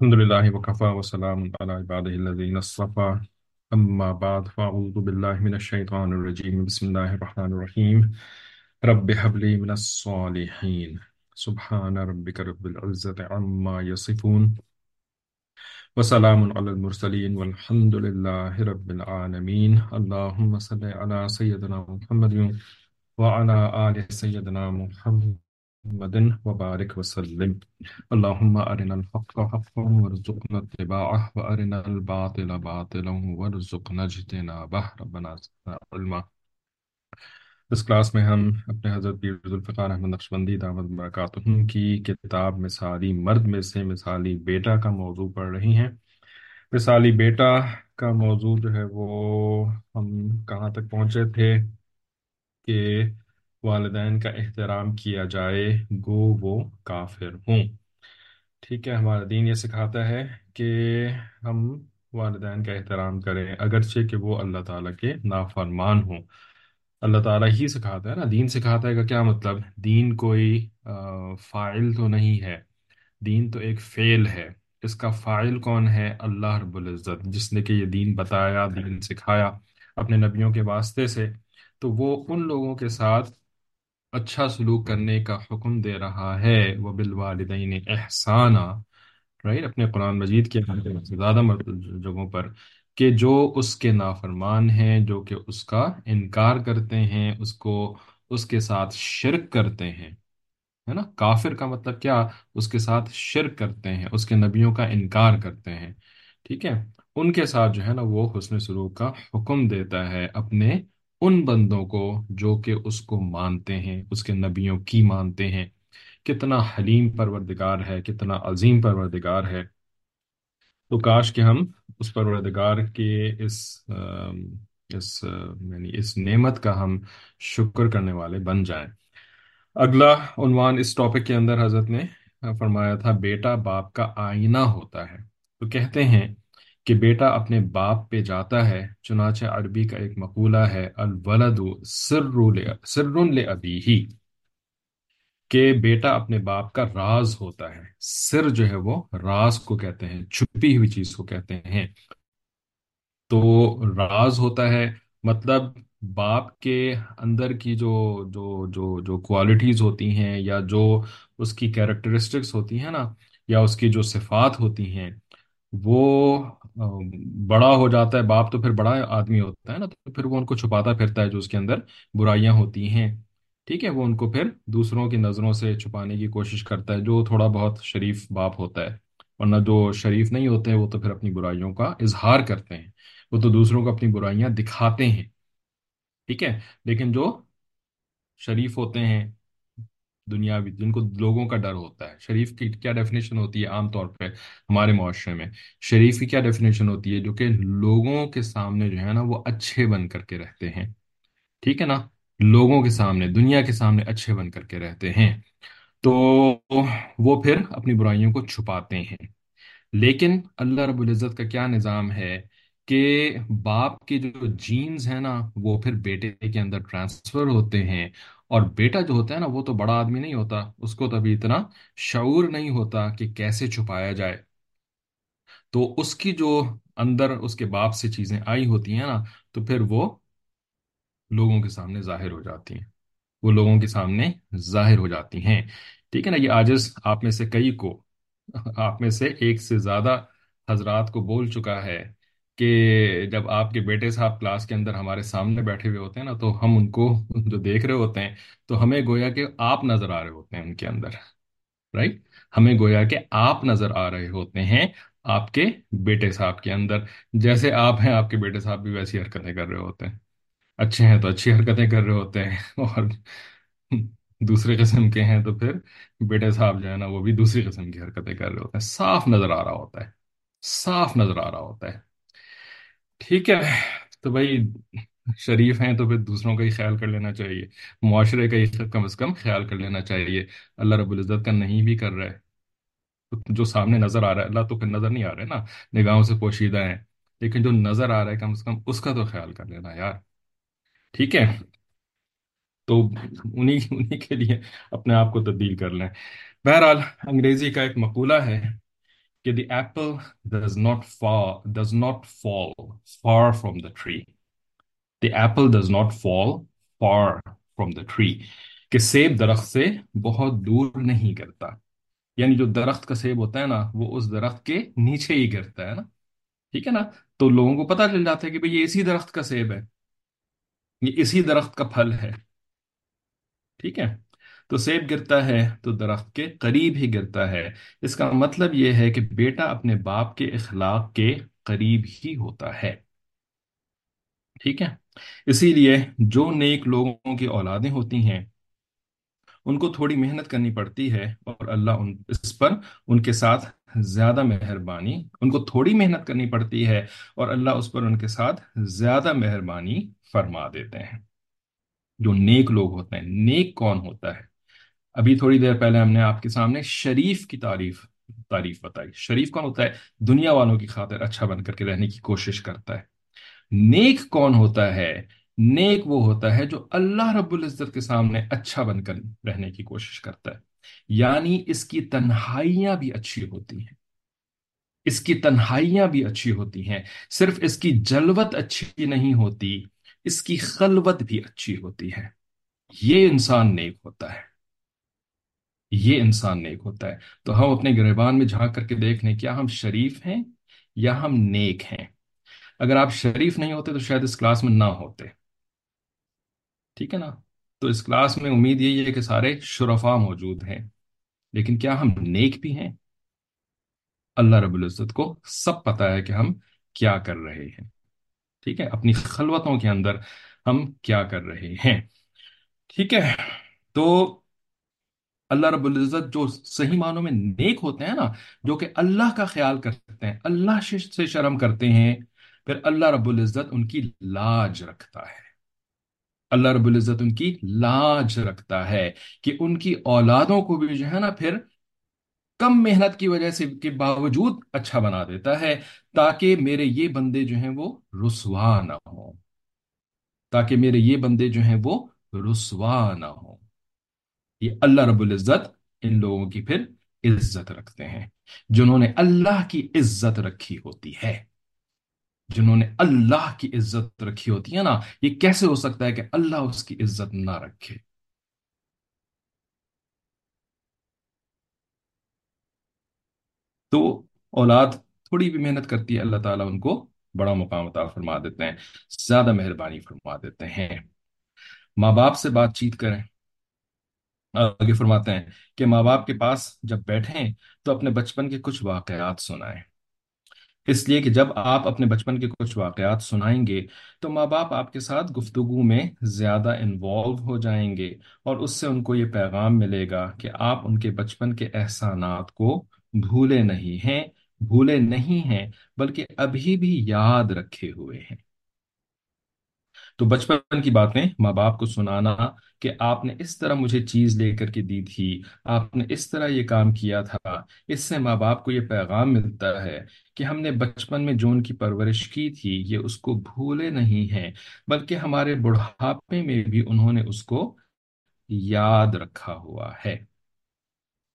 الحمد لله وكفى وسلام على عباده الذين اصطفى. أما بعد فأعوذ بالله من الشيطان الرجيم. بسم الله الرحمن الرحيم. رب هب لي من الصالحين. سبحان ربك رب العزة عما يصفون. وسلام على المرسلين. والحمد لله رب العالمين. اللهم صل على سيدنا محمد وعلى آل سيدنا محمد. محمد وبارك وسلم. اللهم أرنا الحق حقا وارزقنا اتباعه، وأرنا الباطل باطلا وارزقنا اجتنابه. ربنا زدنا علما. اس کلاس میں ہم اپنے حضرت پیر ذوالفقار احمد نقشبندی دعوت برکاتہ کی کتاب مثالی مرد میں سے مثالی بیٹا کا موضوع پڑھ رہی ہیں۔ مثالی بیٹا کا موضوع جو ہے وہ ہم کہاں تک پہنچے تھے کہ والدین کا احترام کیا جائے گو وہ کافر ہوں۔ ٹھیک ہے ہمارا دین یہ سکھاتا ہے کہ ہم والدین کا احترام کریں اگرچہ کہ وہ اللہ تعالیٰ کے نافرمان ہوں۔ اللہ تعالیٰ ہی سکھاتا ہے نا دین سکھاتا ہے کا کیا مطلب؟ دین کوئی آ، فاعل تو نہیں ہے دین تو ایک فعل ہے۔ اس کا فاعل کون ہے؟ اللہ رب العزت جس نے کہ یہ دین بتایا دین سکھایا اپنے نبیوں کے واسطے سے۔ تو وہ ان لوگوں کے ساتھ اچھا سلوک کرنے کا حکم دے رہا ہے۔ وہ بالوالدین احسانہ رائٹ اپنے قرآن مجید کے زیادہ جگہوں پر کہ جو اس کے نافرمان ہیں، جو کہ اس کا انکار کرتے ہیں، اس کو، اس کے ساتھ شرک کرتے ہیں۔ ہے نا؟ کافر کا مطلب کیا؟ اس کے ساتھ شرک کرتے ہیں، اس کے نبیوں کا انکار کرتے ہیں۔ ٹھیک ہے؟ ان کے ساتھ جو ہے نا وہ حسن سلوک کا حکم دیتا ہے اپنے ان بندوں کو جو کہ اس کو مانتے ہیں، اس کے نبیوں کی مانتے ہیں۔ کتنا حلیم پروردگار ہے، کتنا عظیم پروردگار ہے۔ تو کاش کہ ہم اس پروردگار کے اس اس یعنی اس نعمت کا ہم شکر کرنے والے بن جائیں۔ اگلا عنوان اس ٹاپک کے اندر حضرت نے فرمایا تھا، بیٹا باپ کا آئینہ ہوتا ہے۔ تو کہتے ہیں کہ بیٹا اپنے باپ پہ جاتا ہے، چنانچہ عربی کا ایک مقولہ ہے، الولد سر سر لأبیہ کہ بیٹا اپنے باپ کا راز ہوتا ہے۔ سر جو ہے وہ راز کو کہتے ہیں، چھپی ہوئی چیز کو کہتے ہیں۔ تو راز ہوتا ہے مطلب باپ کے اندر کی جو جو جو جو کوالٹیز ہوتی ہیں یا جو اس کی کیریکٹرسٹکس ہوتی ہیں نا، یا اس کی جو صفات ہوتی ہیں وہ بڑا ہو جاتا ہے، باپ تو پھر بڑا آدمی ہوتا ہے نا، تو پھر وہ ان کو چھپاتا پھرتا ہے جو اس کے اندر برائیاں ہوتی ہیں، ٹھیک ہے؟ وہ ان کو پھر دوسروں کی نظروں سے چھپانے کی کوشش کرتا ہے، جو تھوڑا بہت شریف باپ ہوتا ہے، ورنہ جو شریف نہیں ہوتے ہیں وہ تو پھر اپنی برائیوں کا اظہار کرتے ہیں، وہ تو دوسروں کو اپنی برائیاں دکھاتے ہیں، ٹھیک ہے؟ لیکن جو شریف ہوتے ہیں دنیاوی، جن کو لوگوں کا ڈر ہوتا ہے۔ شریف کی کیا ڈیفینیشن ہوتی ہے عام طور پہ ہمارے معاشرے میں؟ شریف کی کیا ڈیفینیشن ہوتی ہے؟ جو کہ لوگوں کے سامنے جو ہے نا وہ اچھے بن کر کے رہتے ہیں۔ ٹھیک ہے نا؟ لوگوں کے سامنے، دنیا کے سامنے اچھے بن کر کے رہتے ہیں۔ تو وہ پھر اپنی برائیوں کو چھپاتے ہیں۔ لیکن اللہ رب العزت کا کیا نظام ہے کہ باپ کے جو جینز ہیں نا، وہ پھر بیٹے کے اندر ٹرانسفر ہوتے ہیں۔ اور بیٹا جو ہوتا ہے نا، وہ تو بڑا آدمی نہیں ہوتا۔ اس کو تو ابھی اتنا شعور نہیں ہوتا کہ کیسے چھپایا جائے۔ تو اس کی جو اندر اس کے باپ سے چیزیں آئی ہوتی ہیں نا، تو پھر وہ لوگوں کے سامنے ظاہر ہو جاتی ہیں۔ وہ لوگوں کے سامنے ظاہر ہو جاتی ہیں۔ ٹھیک ہے نا، یہ عاجز آپ میں سے کئی کو، آپ میں سے ایک سے زیادہ حضرات کو بول چکا ہے۔ کہ جب آپ کے بیٹے صاحب کلاس کے اندر ہمارے سامنے بیٹھے ہوئے ہوتے ہیں نا، تو ہم ان کو جو دیکھ رہے ہوتے ہیں، تو ہمیں گویا کہ آپ نظر آ رہے ہوتے ہیں ان کے اندر رائٹ ہمیں گویا کہ آپ نظر آ رہے ہوتے ہیں آپ کے بیٹے صاحب کے اندر، جیسے آپ ہیں، آپ کے بیٹے صاحب بھی ویسی حرکتیں کر رہے ہوتے ہیں۔ اچھے ہیں تو اچھی حرکتیں کر رہے ہوتے ہیں، اور دوسرے قسم کے ہیں تو پھر بیٹے صاحب جو ہے نا، وہ بھی دوسری قسم کی حرکتیں کر رہے ہوتے ہیں۔ صاف نظر آ رہا ہوتا ہے، صاف نظر آ رہا ہوتا ہے۔ ٹھیک ہے۔ تو بھائی شریف ہیں تو پھر دوسروں کا ہی خیال کر لینا چاہیے۔ معاشرے کا ہی کم از کم خیال کر لینا چاہیے۔ اللہ رب العزت کا نہیں بھی کر رہا ہے۔ تو جو سامنے نظر آ رہا ہے، اللہ تو پھر نظر نہیں آ رہا ہے نا۔ نگاہوں سے پوشیدہ ہیں۔ لیکن جو نظر آ رہا ہے کم از کم، اس کا تو خیال کر لینا یار۔ ٹھیک ہے۔ تو انہی انہی کے لیے اپنے آپ کو تبدیل کر لیں۔ بہرحال انگریزی کا ایک مقولہ ہے۔ کہ the apple does not fall does not fall far from the tree. The apple does not fall far from the tree. کہ سیب درخت سے بہت دور نہیں گرتا. یعنی جو درخت کا سیب ہوتا ہے نا، وہ اس درخت کے نیچے ہی گرتا ہے نا. ٹھیک ہے نا؟ تو لوگوں کو پتہ چل جاتا ہے کہ بھئی یہ اسی درخت کا سیب ہے. یہ اسی درخت کا پھل ہے. ٹھیک ہے؟ تو سیب گرتا ہے تو درخت کے قریب ہی گرتا ہے۔ اس کا مطلب یہ ہے کہ بیٹا اپنے باپ کے اخلاق کے قریب ہی ہوتا ہے۔ ٹھیک ہے؟ اسی لیے جو نیک لوگوں کی اولادیں ہوتی ہیں، ان کو تھوڑی محنت کرنی پڑتی ہے اور اللہ ان، اس پر ان کے ساتھ زیادہ مہربانی، ان کو تھوڑی محنت کرنی پڑتی ہے اور اللہ اس پر ان کے ساتھ زیادہ مہربانی فرما دیتے ہیں۔ جو نیک لوگ ہوتے ہیں، نیک کون ہوتا ہے؟ ابھی تھوڑی دیر پہلے ہم نے آپ کے سامنے شریف کی تعریف تعریف بتائی۔ شریف کون ہوتا ہے؟ دنیا والوں کی خاطر اچھا بن کر کے رہنے کی کوشش کرتا ہے۔ نیک کون ہوتا ہے؟ نیک وہ ہوتا ہے جو اللہ رب العزت کے سامنے اچھا بن کر رہنے کی کوشش کرتا ہے۔ یعنی اس کی تنہائیاں بھی اچھی ہوتی ہیں۔ اس کی تنہائیاں بھی اچھی ہوتی ہیں۔ صرف اس کی جلوت اچھی نہیں ہوتی، اس کی خلوت بھی اچھی ہوتی ہے۔ یہ انسان نیک ہوتا ہے۔ یہ انسان نیک ہوتا ہے۔ تو ہم اپنے گریبان میں جھانک کر کے دیکھ لیں، کیا ہم شریف ہیں یا ہم نیک ہیں؟ اگر آپ شریف نہیں ہوتے تو شاید اس کلاس میں نہ ہوتے۔ ٹھیک ہے نا؟ تو اس کلاس میں امید یہی ہے کہ سارے شرفا موجود ہیں۔ لیکن کیا ہم نیک بھی ہیں؟ اللہ رب العزت کو سب پتا ہے کہ ہم کیا کر رہے ہیں۔ ٹھیک ہے؟ اپنی خلوتوں کے اندر ہم کیا کر رہے ہیں۔ ٹھیک ہے؟ تو اللہ رب العزت جو صحیح معنوں میں نیک ہوتے ہیں نا، جو کہ اللہ کا خیال کرتے ہیں، اللہ سے شرم کرتے ہیں، پھر اللہ رب العزت ان کی لاج رکھتا ہے۔ اللہ رب العزت ان کی لاج رکھتا ہے کہ ان کی اولادوں کو بھی جو ہے نا پھر کم محنت کی وجہ سے کے باوجود اچھا بنا دیتا ہے، تاکہ میرے یہ بندے جو ہیں وہ رسوا نہ ہوں۔ تاکہ میرے یہ بندے جو ہیں وہ رسوا نہ ہوں۔ یہ اللہ رب العزت ان لوگوں کی پھر عزت رکھتے ہیں، جنہوں نے اللہ کی عزت رکھی ہوتی ہے۔ جنہوں نے اللہ کی عزت رکھی ہوتی ہے نا، یہ کیسے ہو سکتا ہے کہ اللہ اس کی عزت نہ رکھے؟ تو اولاد تھوڑی بھی محنت کرتی ہے، اللہ تعالیٰ ان کو بڑا مقام عطا فرما دیتے ہیں، زیادہ مہربانی فرما دیتے ہیں۔ ماں باپ سے بات چیت کریں۔ آگے فرماتے ہیں کہ ماں باپ کے پاس جب بیٹھیں تو اپنے بچپن کے کچھ واقعات سنائیں۔ اس لیے کہ جب آپ اپنے بچپن کے کچھ واقعات سنائیں گے تو ماں باپ آپ کے ساتھ گفتگو میں زیادہ انوالو ہو جائیں گے اور اس سے ان کو یہ پیغام ملے گا کہ آپ ان کے بچپن کے احسانات کو بھولے نہیں ہیں، بھولے نہیں ہیں، بلکہ ابھی بھی یاد رکھے ہوئے ہیں۔ تو بچپن کی باتیں ماں باپ کو سنانا کہ آپ نے اس طرح مجھے چیز لے کر کے دی تھی، آپ نے اس طرح یہ کام کیا تھا، اس سے ماں باپ کو یہ پیغام ملتا ہے کہ ہم نے بچپن میں جو ان کی پرورش کی تھی، یہ اس کو بھولے نہیں ہیں، بلکہ ہمارے بڑھاپے میں بھی انہوں نے اس کو یاد رکھا ہوا ہے۔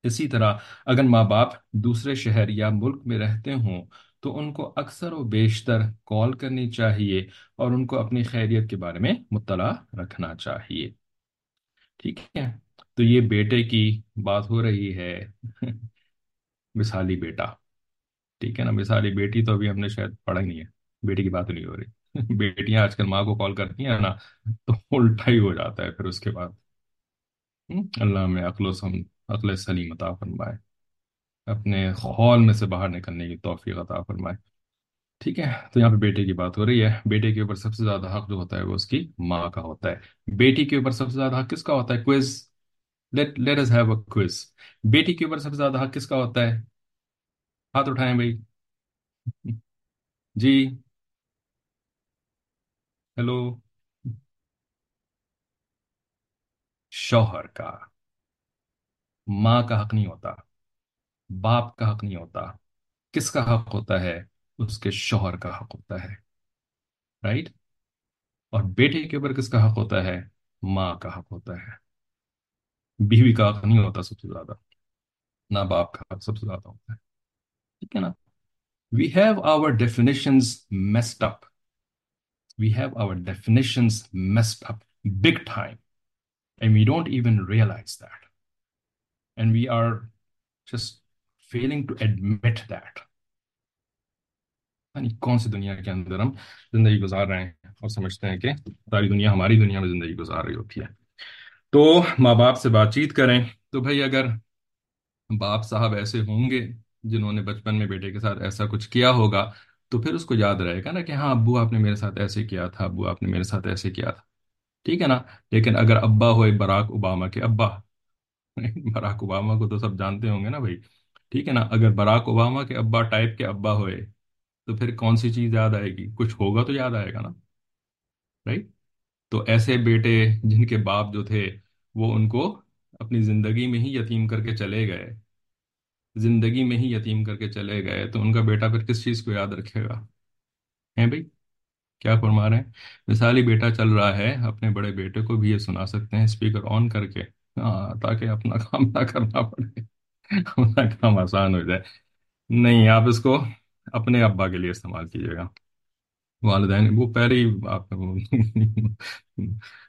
اسی طرح اگر ماں باپ دوسرے شہر یا ملک میں رہتے ہوں تو ان کو اکثر و بیشتر کال کرنی چاہیے اور ان کو اپنی خیریت کے بارے میں مطلع رکھنا چاہیے۔ ٹھیک ہے۔ تو یہ بیٹے کی بات ہو رہی ہے۔ مثالی بیٹا۔ ٹھیک ہے نا، مثالی بیٹی تو ابھی ہم نے شاید پڑھا ہی نہیں ہے۔ بیٹی کی بات نہیں ہو رہی۔ بیٹیاں آج کل ماں کو کال کرتی ہیں نا، تو الٹا ہی ہو جاتا ہے پھر اس کے بعد۔ اللہ میں عقل و سم، عقل سلیم عطا فرمائے۔ اپنے خول میں سے باہر نکلنے کی توفیق عطا فرمائے۔ ٹھیک ہے، تو یہاں پہ بیٹے کی بات ہو رہی ہے۔ بیٹے کے اوپر سب سے زیادہ حق جو ہوتا ہے وہ اس کی ماں کا ہوتا ہے۔ بیٹی کے اوپر سب سے زیادہ حق کس کا ہوتا ہے؟ Quiz. Let let us have a quiz بیٹی کے اوپر سب سے زیادہ حق کس کا ہوتا ہے؟ ہاتھ اٹھائیں بھائی۔ جی۔ ہیلو شوہر کا۔ ماں کا حق نہیں ہوتا، باپ کا حق نہیں ہوتا۔ کس کا حق ہوتا ہے؟ اس کے شوہر کا حق ہوتا ہے رائٹ right? اور بیٹے کے اوپر کس کا حق ہوتا ہے؟ ماں کا حق ہوتا ہے۔ بیوی کا حق نہیں ہوتا سب سے زیادہ، نہ باپ کا حق سب سے زیادہ ہوتا ہے۔ ٹھیک ہے نا؟ We have our definitions messed up we have our definitions messed up big time and we don't even realise that and we are just failing to admit that یعنی کون سی دنیا کے اندر ہم زندگی گزار رہے ہیں اور سمجھتے ہیں کہ ساری دنیا ہماری دنیا میں زندگی گزار رہی ہوتی ہے۔ تو ماں باپ سے بات چیت کریں۔ تو بھائی اگر باپ صاحب ایسے ہوں گے جنہوں نے بچپن میں بیٹے کے ساتھ ایسا کچھ کیا ہوگا، تو پھر اس کو یاد رہے گا نا کہ ہاں ابو آپ نے میرے ساتھ ایسے کیا تھا، ابو آپ نے میرے ساتھ ایسے کیا تھا۔ ٹھیک ہے نا؟ لیکن اگر ابا ہوئے براک اوباما کے ابا براک اوباما کو تو سب جانتے ہوں گے نا بھائی۔ ٹھیک ہے نا؟ اگر براک اوباما کے ابا ٹائپ کے ابا ہوئے تو پھر کون سی چیز یاد آئے گی؟ کچھ ہوگا تو یاد آئے گا نا رائٹ تو ایسے بیٹے جن کے باپ جو تھے، وہ ان کو اپنی زندگی میں ہی یتیم کر کے چلے گئے۔ زندگی میں ہی یتیم کر کے چلے گئے، تو ان کا بیٹا پھر کس چیز کو یاد رکھے گا؟ ہیں بھائی؟ کیا فرما رہے ہیں؟ مثالی بیٹا چل رہا ہے، اپنے بڑے بیٹے کو بھی یہ سنا سکتے ہیں اسپیکر آن کر کے۔ ہاں تاکہ اپنا کام نہ کرنا پڑے۔ اپنا کام آسان ہو جائے۔ نہیں، آپ اس کو اپنے ابا کے لیے استعمال کیجیے گا۔ والدین، وہ پہلے ہی آپ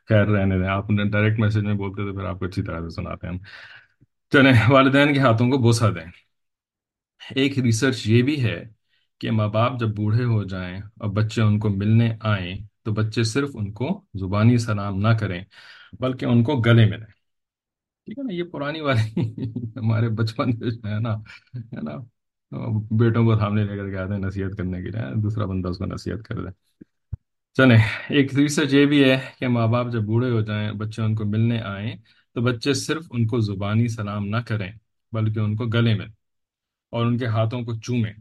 خیر رہنے دیں۔ آپ ڈائریکٹ میسج میں بولتے تو پھر آپ کو اچھی طرح سے سناتے ہیں۔ چلیں، والدین کے ہاتھوں کو بوسا دیں۔ ایک ریسرچ یہ بھی ہے کہ ماں باپ جب بوڑھے ہو جائیں اور بچے ان کو ملنے آئیں تو بچے صرف ان کو زبانی سلام نہ کریں، بلکہ ان کو گلے ملیں ٹھیک ہے نا؟ یہ پرانی والی ہمارے بچپن ہے نا ہے نا؟ بیٹوں کو سامنے لے کر کے آتے ہیں نصیحت کرنے کے لیے دوسرا بندہ اس کو نصیحت کر دے۔ چلیں، ایک ریسرچ یہ بھی ہے کہ ماں باپ جب بوڑھے ہو جائیں، بچے ان کو ملنے آئیں، تو بچے صرف ان کو زبانی سلام نہ کریں، بلکہ ان کو گلے ملیں اور ان کے ہاتھوں کو چومیں۔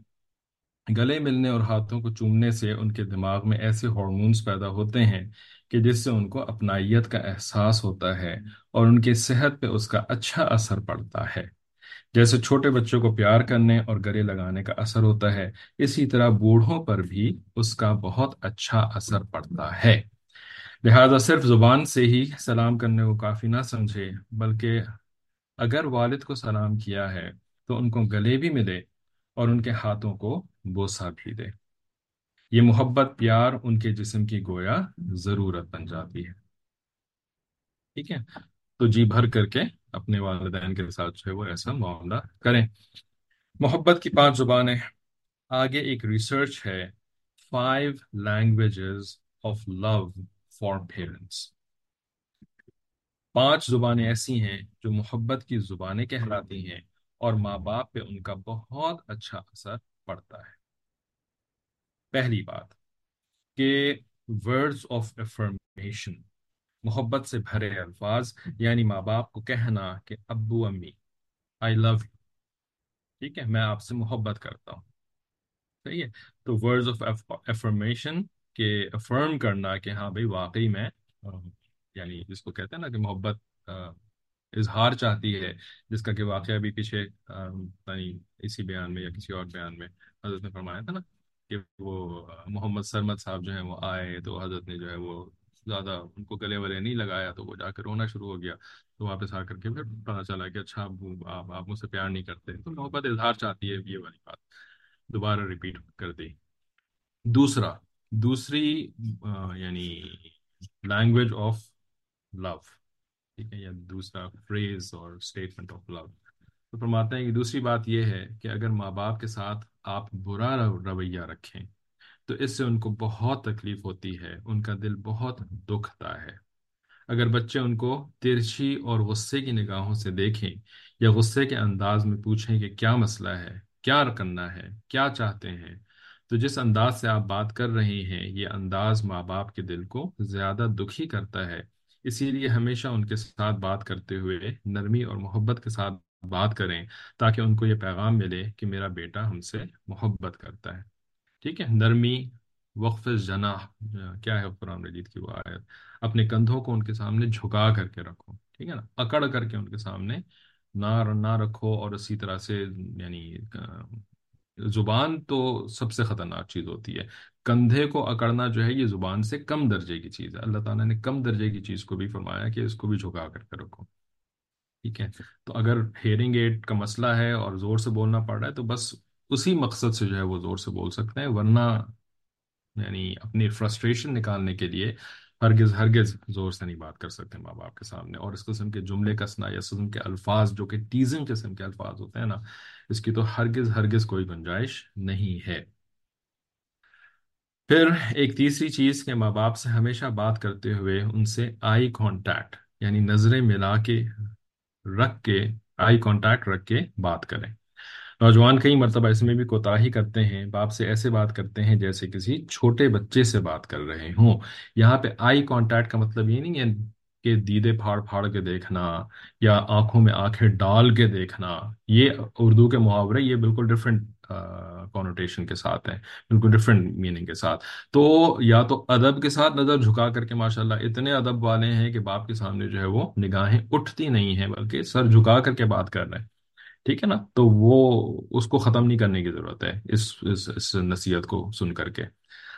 گلے ملنے اور ہاتھوں کو چومنے سے ان کے دماغ میں ایسے ہارمونز پیدا ہوتے ہیں کہ جس سے ان کو اپنائیت کا احساس ہوتا ہے اور ان کی صحت پہ اس کا اچھا اثر پڑتا ہے۔ جیسے چھوٹے بچوں کو پیار کرنے اور گلے لگانے کا اثر ہوتا ہے، اسی طرح بوڑھوں پر بھی اس کا بہت اچھا اثر پڑتا ہے۔ لہذا صرف زبان سے ہی سلام کرنے کو کافی نہ سمجھے، بلکہ اگر والد کو سلام کیا ہے تو ان کو گلے بھی ملے اور ان کے ہاتھوں کو بوسا بھی دے۔ یہ محبت، پیار ان کے جسم کی گویا ضرورت بن جاتی ہے۔ ٹھیک ہے؟ تو جی بھر کر کے اپنے والدین کے ساتھ جو ہے وہ ایسا معاملہ کریں۔ محبت کی پانچ زبانیں۔ آگے ایک ریسرچ ہے۔ Five languages of love for parents پانچ زبانیں ایسی ہیں جو محبت کی زبانیں کہلاتی ہیں اور ماں باپ پہ ان کا بہت اچھا اثر پڑتا ہے۔ پہلی بات کہ ورڈز آف افرمیشن محبت سے بھرے الفاظ یعنی ماں باپ کو کہنا کہ ابو، امی۔ آئی لو یو ٹھیک ہے، میں آپ سے محبت کرتا ہوں۔ صحیح ہے۔ تو ورڈز آف افرمیشن کہ افرم کرنا کہ ہاں بھائی، واقعی میں یعنی جس کو کہتے ہیں نا کہ محبت اظہار چاہتی ہے، جس کا کہ واقعہ بھی پیچھے یعنی اسی بیان میں یا کسی اور بیان میں حضرت نے فرمایا تھا نا کہ وہ محمد سرمد صاحب جو ہیں وہ آئے تو حضرت نے جو ہے وہ زیادہ ان کو گلے ولے نہیں لگایا تو وہ جا کے رونا شروع ہو گیا تو واپس آ کر کے پھر پتا چلا کہ اچھا ابو آپ آپ مجھ سے پیار نہیں کرتے۔ تو محبت اظہار چاہتی ہے یہ والی بات۔ دوبارہ ریپیٹ کر دی۔ دوسرا، دوسری یعنی لینگویج آف لو ٹھیک ہے، یا دوسرا فریز اور اسٹیٹمنٹ آف لو تو فرماتے ہیں کہ دوسری بات یہ ہے کہ اگر ماں باپ کے ساتھ آپ برا رویہ رکھیں تو اس سے ان کو بہت تکلیف ہوتی ہے، ان کا دل بہت دکھتا ہے۔ اگر بچے ان کو ترچھی اور غصے کی نگاہوں سے دیکھیں یا غصے کے انداز میں پوچھیں کہ کیا مسئلہ ہے، کیا کرنا ہے، کیا چاہتے ہیں، تو جس انداز سے آپ بات کر رہے ہیں، یہ انداز ماں باپ کے دل کو زیادہ دکھی کرتا ہے۔ اسی لیے ہمیشہ ان کے ساتھ بات کرتے ہوئے نرمی اور محبت کے ساتھ بات کریں تاکہ ان کو یہ پیغام ملے کہ میرا بیٹا ہم سے محبت کرتا ہے۔ ٹھیک ہے۔ نرمی، وقف جناح، کیا ہے قرآن مجید کی وہ آیت؟ اپنے کندھوں کو ان کے سامنے جھکا کر کے رکھو، ٹھیک ہے نا؟ اکڑ کر کے ان کے سامنے نہ نہ رکھو اور اسی طرح سے یعنی زبان تو سب سے خطرناک چیز ہوتی ہے۔ کندھے کو اکڑنا جو ہے، یہ زبان سے کم درجے کی چیز ہے۔ اللہ تعالیٰ نے کم درجے کی چیز کو بھی فرمایا کہ اس کو بھی جھکا کر کے رکھو، ٹھیک ہے؟ تو اگر ہیئرنگ ایڈ کا مسئلہ ہے اور زور سے بولنا پڑ رہا ہے تو بس اسی مقصد سے جو ہے وہ زور سے بول سکتے ہیں، ورنہ یعنی اپنی فرسٹریشن نکالنے کے لیے ہرگز ہرگز زور سے نہیں بات کر سکتے ماں باپ کے سامنے۔ اور اس قسم کے جملے کسنا یا اس قسم کے الفاظ جو کہ ٹیزنگ قسم کے الفاظ ہوتے ہیں نا، اس کی تو ہرگز ہرگز کوئی گنجائش نہیں ہے۔ پھر ایک تیسری چیز کہ ماں باپ سے ہمیشہ بات کرتے ہوئے ان سے آئی کانٹیکٹ یعنی نظریں ملا کے رکھ کے آئی کانٹیکٹ رکھ کے بات کریں۔ نوجوان کئی مرتبہ اس میں بھی کوتاہی کرتے ہیں، باپ سے ایسے بات کرتے ہیں جیسے کسی چھوٹے بچے سے بات کر رہے ہوں۔ یہاں پہ آئی کانٹیکٹ کا مطلب یہ نہیں ہے کہ دیدے پھاڑ پھاڑ کے دیکھنا یا آنکھوں میں آنکھیں ڈال کے دیکھنا۔ یہ اردو کے محاورے یہ بالکل ڈفرینٹ کونوٹیشن کے ساتھ ہیں، بالکل ڈفرینٹ میننگ کے ساتھ۔ تو یا تو ادب کے ساتھ نظر جھکا کر کے ماشاءاللہ اتنے ادب والے ہیں کہ باپ کے سامنے جو ہے وہ نگاہیں اٹھتی نہیں ہیں، بلکہ سر جھکا کر کے بات کر رہے ہیں۔ ٹھیک ہے نا؟ تو وہ اس کو ختم نہیں کرنے کی ضرورت ہے اس اس, اس نصیحت کو سن کر کے۔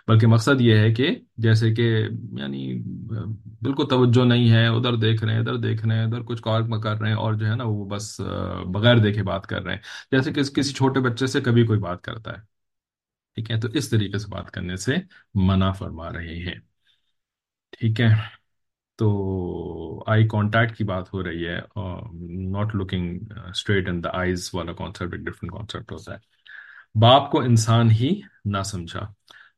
بلکہ مقصد یہ ہے کہ جیسے کہ یعنی بالکل توجہ نہیں ہے ادھر دیکھ رہے ہیں ادھر دیکھ رہے ہیں ادھر کچھ کار کر رہے ہیں اور جو ہے نا وہ بس بغیر دیکھے بات کر رہے ہیں۔ جیسے کہ کسی چھوٹے بچے سے کبھی کوئی بات کرتا ہے۔ ٹھیک ہے؟ تو اس طریقے سے بات کرنے سے منع فرما رہے ہیں۔ ٹھیک ہے؟ تو آئی کانٹیکٹ کی بات ہو رہی ہے not looking straight in the eyes والا کانسیپٹ ایک ڈفرنٹ کانسیپٹ ہوتا ہے۔ باپ کو انسان ہی نہ سمجھا۔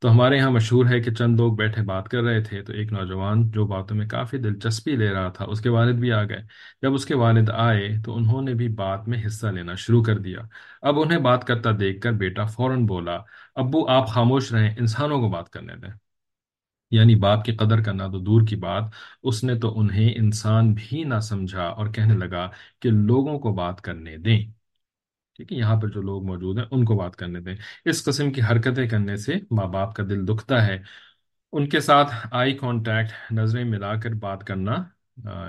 تو ہمارے یہاں مشہور ہے کہ چند لوگ بیٹھے بات کر رہے تھے، تو ایک نوجوان جو باتوں میں کافی دلچسپی لے رہا تھا، اس کے والد بھی آ گئے۔ جب اس کے والد آئے، تو انہوں نے بھی بات میں حصہ لینا شروع کر دیا۔ اب انہیں بات کرتا دیکھ کر بیٹا فوراً بولا، ابو آپ خاموش رہیں، انسانوں کو بات کرنے دیں۔ یعنی باپ کی قدر کرنا تو دور کی بات، اس نے تو انہیں انسان بھی نہ سمجھا اور کہنے لگا کہ لوگوں کو بات کرنے دیں۔ ٹھیک ہے، یہاں پر جو لوگ موجود ہیں، ان کو بات کرنے دیں۔ اس قسم کی حرکتیں کرنے سے ماں باپ کا دل دکھتا ہے۔ ان کے ساتھ آئی کانٹیکٹ نظریں ملا کر بات کرنا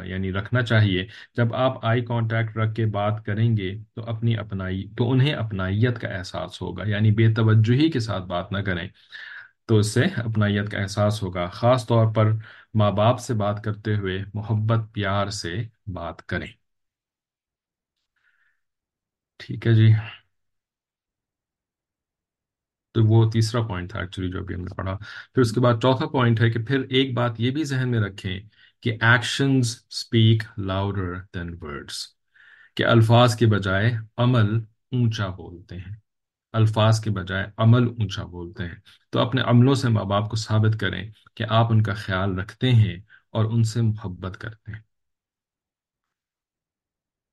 یعنی رکھنا چاہیے۔ جب آپ آئی کانٹیکٹ رکھ کے بات کریں گے تو اپنی اپنائی، تو انہیں اپنائیت کا احساس ہوگا یعنی بے توجہی کے ساتھ بات نہ کریں۔ تو اس سے اپنائیت کا احساس ہوگا۔ خاص طور پر ماں باپ سے بات کرتے ہوئے محبت، پیار سے بات کریں۔ ٹھیک ہے جی۔ تو وہ تیسرا پوائنٹ تھا ایکچولی جو ابھی ہم نے پڑھا۔ پھر اس کے بعد چوتھا پوائنٹ ہے کہ پھر ایک بات یہ بھی ذہن میں رکھیں کہ actions speak louder than words کہ الفاظ کے بجائے عمل اونچا بولتے ہیں۔ الفاظ کے بجائے عمل اونچا بولتے ہیں۔ تو اپنے عملوں سے ماں باپ کو ثابت کریں کہ آپ ان کا خیال رکھتے ہیں اور ان سے محبت کرتے ہیں۔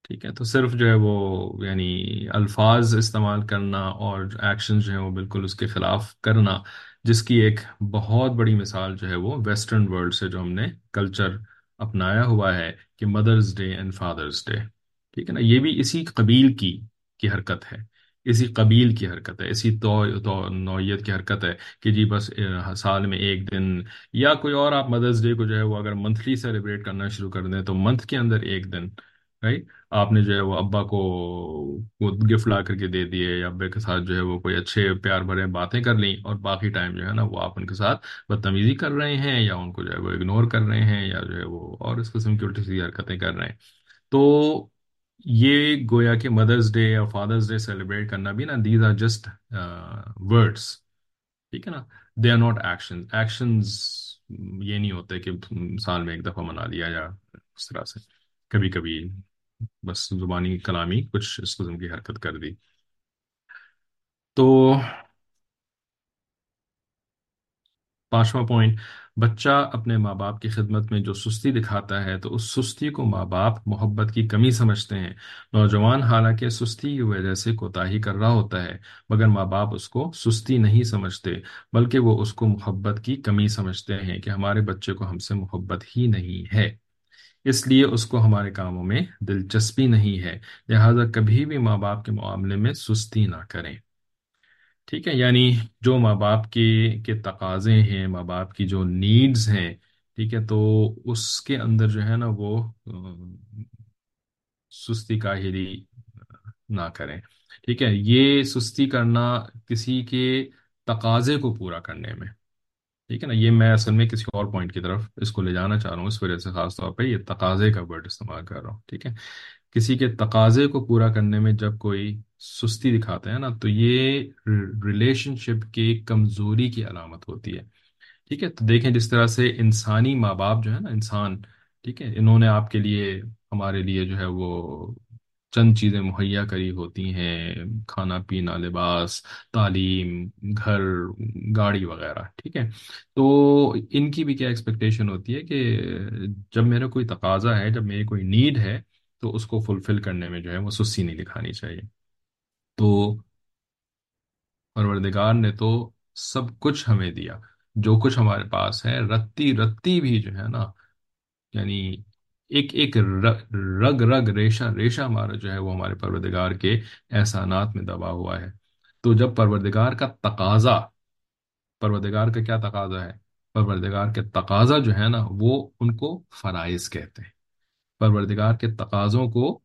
ٹھیک ہے، تو صرف جو ہے وہ یعنی الفاظ استعمال کرنا اور ایکشن جو ہے وہ بالکل اس کے خلاف کرنا، جس کی ایک بہت بڑی مثال جو ہے وہ ویسٹرن ورلڈ سے جو ہم نے کلچر اپنایا ہوا ہے کہ Mother's Day and Father's Day ٹھیک ہے نا، یہ بھی اسی قبیل کی کی حرکت ہے۔ اسی قبیل کی حرکت ہے اسی تو, تو نوعیت کی حرکت ہے کہ جی بس سال میں ایک دن یا کوئی اور آپ مدرس ڈے کو جو ہے وہ اگر منتھلی سیلیبریٹ کرنا شروع کر دیں تو منتھ کے اندر ایک دن رائٹ؟ آپ نے جو ہے وہ ابا کو وہ گفٹ لا کر کے دے دیے یا ابے کے ساتھ جو ہے وہ کوئی اچھے پیار بھرے باتیں کر لیں اور باقی ٹائم جو ہے نا وہ آپ ان کے ساتھ بدتمیزی کر رہے ہیں یا ان کو جو ہے وہ اگنور کر رہے ہیں یا جو ہے وہ اور اس قسم کی الٹی سی حرکتیں کر رہے ہیں۔ تو یہ گویا کہ مدرس ڈے اور فادرس ڈے سیلیبریٹ کرنا بھی نا دیز آر جسٹ ورڈس ٹھیک ہے نا؟ They are not action actions یہ نہیں ہوتے کہ سال میں ایک دفعہ منا لیا یا اس طرح سے۔ کبھی کبھی بس زبانی کلامی کچھ اس قسم کی حرکت کر دی۔ تو پانچواں پوائنٹ بچہ اپنے ماں باپ کی خدمت میں جو سستی دکھاتا ہے تو اس سستی کو ماں باپ محبت کی کمی سمجھتے ہیں۔ نوجوان حالانکہ سستی کی وجہ سے کوتاہی کر رہا ہوتا ہے، مگر ماں باپ اس کو سستی نہیں سمجھتے، بلکہ وہ اس کو محبت کی کمی سمجھتے ہیں کہ ہمارے بچے کو ہم سے محبت ہی نہیں ہے۔ اس لیے اس کو ہمارے کاموں میں دلچسپی نہیں ہے، لہذا کبھی بھی ماں باپ کے معاملے میں سستی نہ کریں۔ ٹھیک ہے یعنی جو ماں باپ کے کے تقاضے ہیں، ماں باپ کی جو نیڈز ہیں، ٹھیک ہے، تو اس کے اندر جو ہے نا وہ سستی کاہلی نہ کریں۔ ٹھیک ہے، یہ سستی کرنا کسی کے تقاضے کو پورا کرنے میں۔ ٹھیک ہے نا، یہ میں اصل میں کسی اور پوائنٹ کی طرف اس کو لے جانا چاہ رہا ہوں، اس وجہ سے خاص طور پہ یہ تقاضے کا ورڈ استعمال کر رہا ہوں۔ ٹھیک ہے، کسی کے تقاضے کو پورا کرنے میں جب کوئی سستی دکھاتے ہیں نا، تو یہ ریلیشن شپ کی کمزوری کی علامت ہوتی ہے۔ ٹھیک ہے، تو دیکھیں جس طرح سے انسانی ماں باپ جو ہے نا، انسان، ٹھیک ہے، انہوں نے آپ کے لیے، ہمارے لیے جو ہے وہ چند چیزیں مہیا کری ہوتی ہیں، کھانا پینا، لباس، تعلیم، گھر، گاڑی وغیرہ، ٹھیک ہے۔ تو ان کی بھی کیا ایکسپیکٹیشن ہوتی ہے کہ جب میرا کوئی تقاضا ہے، جب میری کوئی نیڈ ہے، تو اس کو فلفل کرنے میں جو ہے وہ سستی نہیں دکھانی چاہیے۔ تو پروردگار نے تو سب کچھ ہمیں دیا۔ جو کچھ ہمارے پاس ہے، رتی رتی بھی جو ہے نا یعنی ایک ایک رگ رگ ریشہ ریشہ ہمارا جو ہے وہ ہمارے پروردگار کے احسانات میں دبا ہوا ہے۔ تو جب پروردگار کا تقاضا، پروردگار کا کیا تقاضا ہے؟ پروردگار کے تقاضا جو ہے نا، وہ ان کو فرائض کہتے ہیں۔ پروردگار کے تقاضوں کو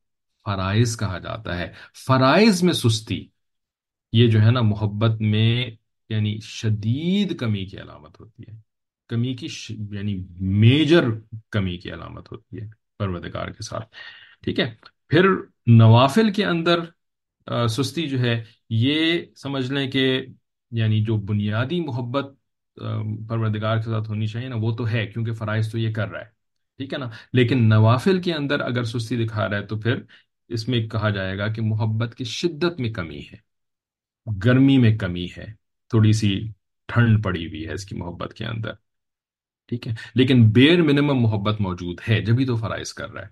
فرائض کہا جاتا ہے۔ فرائض میں سستی یہ جو ہے نا محبت میں یعنی شدید کمی کی علامت ہوتی ہے۔ کمی کی ش... یعنی میجر کمی کی علامت ہوتی ہے پروردگار کے ساتھ۔ ٹھیک ہے؟ پھر نوافل کے اندر آ, سستی جو ہے یہ سمجھ لیں کہ یعنی جو بنیادی محبت آ, پروردگار کے ساتھ ہونی چاہیے نا وہ تو ہے کیونکہ فرائض تو یہ کر رہا ہے۔ ٹھیک ہے نا؟ لیکن نوافل کے اندر اگر سستی دکھا رہا ہے تو پھر اس میں کہا جائے گا کہ محبت کی شدت میں کمی ہے گرمی میں کمی ہے تھوڑی سی ٹھنڈ پڑی ہوئی ہے اس کی محبت کے اندر ٹھیک ہے؟ لیکن بیر منیمم محبت موجود ہے جبھی تو فرائض کر رہا ہے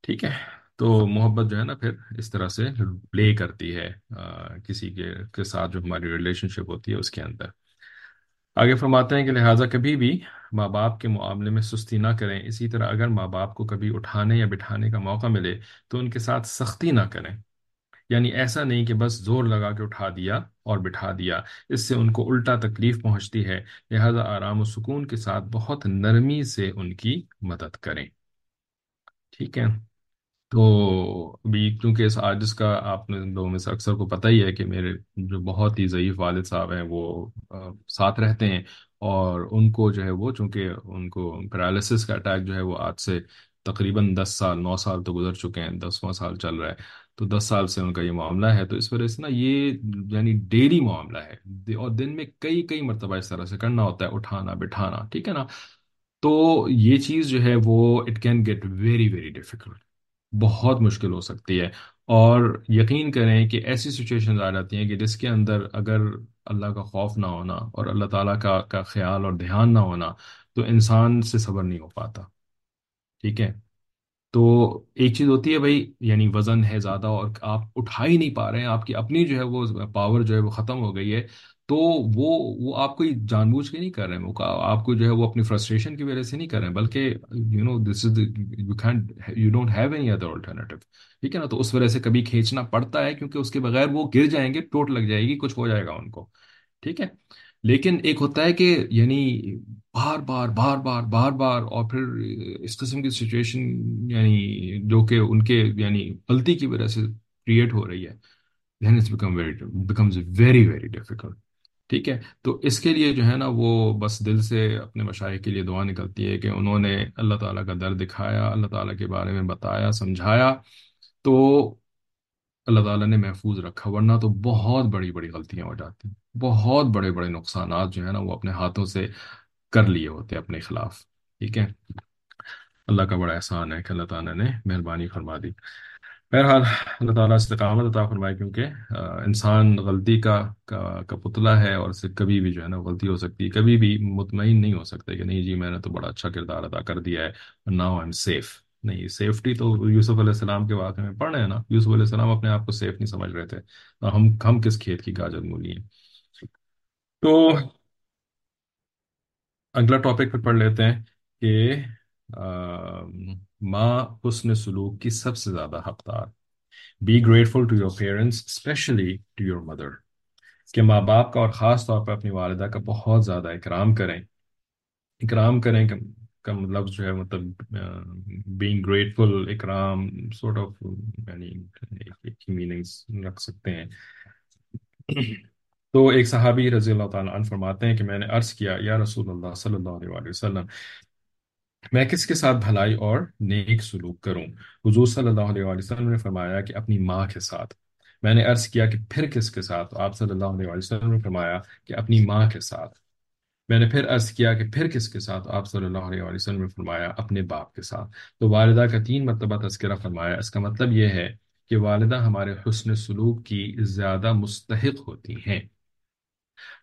ٹھیک ہے؟ تو محبت جو ہے نا پھر اس طرح سے پلے کرتی ہے آ, کسی کے کے ساتھ جو ہماری ریلیشن شپ ہوتی ہے اس کے اندر۔ آگے فرماتے ہیں کہ لہٰذا کبھی بھی ماں باپ کے معاملے میں سستی نہ کریں۔ اسی طرح اگر ماں باپ کو کبھی اٹھانے یا بٹھانے کا موقع ملے تو ان کے ساتھ سختی نہ کریں۔ یعنی ایسا نہیں کہ بس زور لگا کے اٹھا دیا اور بٹھا دیا۔ اس سے ان کو الٹا تکلیف پہنچتی ہے۔ لہذا آرام و سکون کے ساتھ بہت نرمی سے ان کی مدد کریں۔ ٹھیک ہے۔ تو ابھی کیونکہ اس عاجز کا آپ نے لوگوں میں سے اکثر کو پتہ ہی ہے کہ میرے جو بہت ہی ضعیف والد صاحب ہیں وہ ساتھ رہتے ہیں اور ان کو جو ہے وہ، چونکہ ان کو پیرالسس کا اٹیک جو ہے وہ آج سے تقریباً دس سال، نو سال تو گزر چکے ہیں، دسواں سال چل رہا ہے۔ تو دس سال سے ان کا یہ معاملہ ہے۔ تو اس وجہ سے نا یہ یعنی ڈیلی معاملہ ہے۔ اور دن میں کئی کئی مرتبہ اس طرح سے کرنا ہوتا ہے، اٹھانا، بٹھانا، ٹھیک ہے نا؟ تو یہ چیز جو ہے وہ it can get very very difficult بہت مشکل ہو سکتی ہے۔ اور یقین کریں کہ ایسی سچویشنز آ جاتی ہیں کہ جس کے اندر اگر اللہ کا خوف نہ ہونا اور اللہ تعالیٰ کا کا خیال اور دھیان نہ ہونا تو انسان سے صبر نہیں ہو پاتا۔ ٹھیک ہے؟ تو ایک چیز ہوتی ہے بھائی یعنی وزن ہے زیادہ اور آپ اٹھا ہی نہیں پا رہے ہیں، آپ کی اپنی جو ہے وہ پاور جو ہے وہ ختم ہو گئی ہے۔ تو وہ وہ آپ کوئی جان بوجھ کے نہیں کر رہے ہیں، وہ آپ کو جو ہے وہ اپنی فرسٹریشن کی وجہ سے نہیں کر رہے ہیں، بلکہ you know this is you can you don't have any other alternative ٹھیک ہے نا؟ تو اس وجہ سے کبھی کھینچنا پڑتا ہے، کیونکہ اس کے بغیر وہ گر جائیں گے ٹوٹ لگ جائے گی، کچھ ہو جائے گا ان کو، ٹھیک ہے؟ لیکن ایک ہوتا ہے کہ یعنی بار بار بار بار بار بار، اور پھر اس قسم کی سچویشن یعنی جو کہ ان کے یعنی غلطی کی وجہ سے کریٹ ہو رہی ہے، then it's become very becomes very very difficult. ٹھیک ہے؟ تو اس کے لیے جو ہے نا وہ بس دل سے اپنے مشاہد کے لیے دعا نکلتی ہے کہ انہوں نے اللہ تعالیٰ کا در دکھایا، اللہ تعالیٰ کے بارے میں بتایا، سمجھایا، تو اللہ تعالیٰ نے محفوظ رکھا، ورنہ تو بہت بڑی بڑی غلطیاں ہو جاتی ہیں۔ بہت بڑے بڑے نقصانات جو ہے نا وہ اپنے ہاتھوں سے کر لیے ہوتے ہیں اپنے خلاف۔ ٹھیک ہے؟ اللہ کا بڑا احسان ہے کہ اللہ تعالیٰ نے مہربانی فرما دی۔ بہرحال اللہ تعالیٰ استقامت عطا فرمائے کیونکہ آ، انسان غلطی کا کا کا پتلا ہے اور اس سے کبھی بھی جو ہے نا غلطی ہو سکتی ہے کبھی بھی مطمئن نہیں ہو سکتا کہ نہیں جی میں نے تو بڑا اچھا کردار ادا کر دیا ہے ناؤ آئی ایم سیف نہیں سیفٹی تو یوسف علیہ السلام کے واقعے میں پڑھ رہے ہیں نا یوسف علیہ السلام اپنے آپ کو سیف نہیں سمجھ رہے تھے ہم ہم کس کھیت کی گاجر مولی ہیں؟ تو اگلا ٹاپک پہ پڑھ لیتے ہیں کہ آم، ماں حسن سلوک کی سب سے زیادہ حقدار۔ Be grateful to your parents specially to your mother کہ ماں باپ کا اور خاص طور پر اپنی والدہ کا بہت زیادہ اکرام کریں۔ اکرام کریں کا کا لفظ جو ہے مطلب بینگ گریٹفل اکرام سورٹ آف یعنی ایک ہی میننگس رکھ سکتے ہیں۔ تو ایک صحابی رضی اللہ تعالیٰ عنہ فرماتے ہیں کہ میں نے عرض کیا، یا رسول اللہ صلی اللہ علیہ وآلہ وسلم میں کس کے ساتھ بھلائی اور نیک سلوک کروں؟ حضور صلی اللہ علیہ وسلم نے فرمایا کہ اپنی ماں کے ساتھ۔ میں نے عرض کیا کہ پھر کس کے ساتھ؟ آپ صلی اللہ علیہ وسلم نے فرمایا کہ اپنی ماں کے ساتھ۔ میں نے پھر عرض کیا کہ پھر کس کے ساتھ؟ آپ صلی اللہ علیہ وسلم نے فرمایا اپنے باپ کے ساتھ۔ تو والدہ کا تین مرتبہ تذکرہ فرمایا۔ اس کا مطلب یہ ہے کہ والدہ ہمارے حسن سلوک کی زیادہ مستحق ہوتی ہیں۔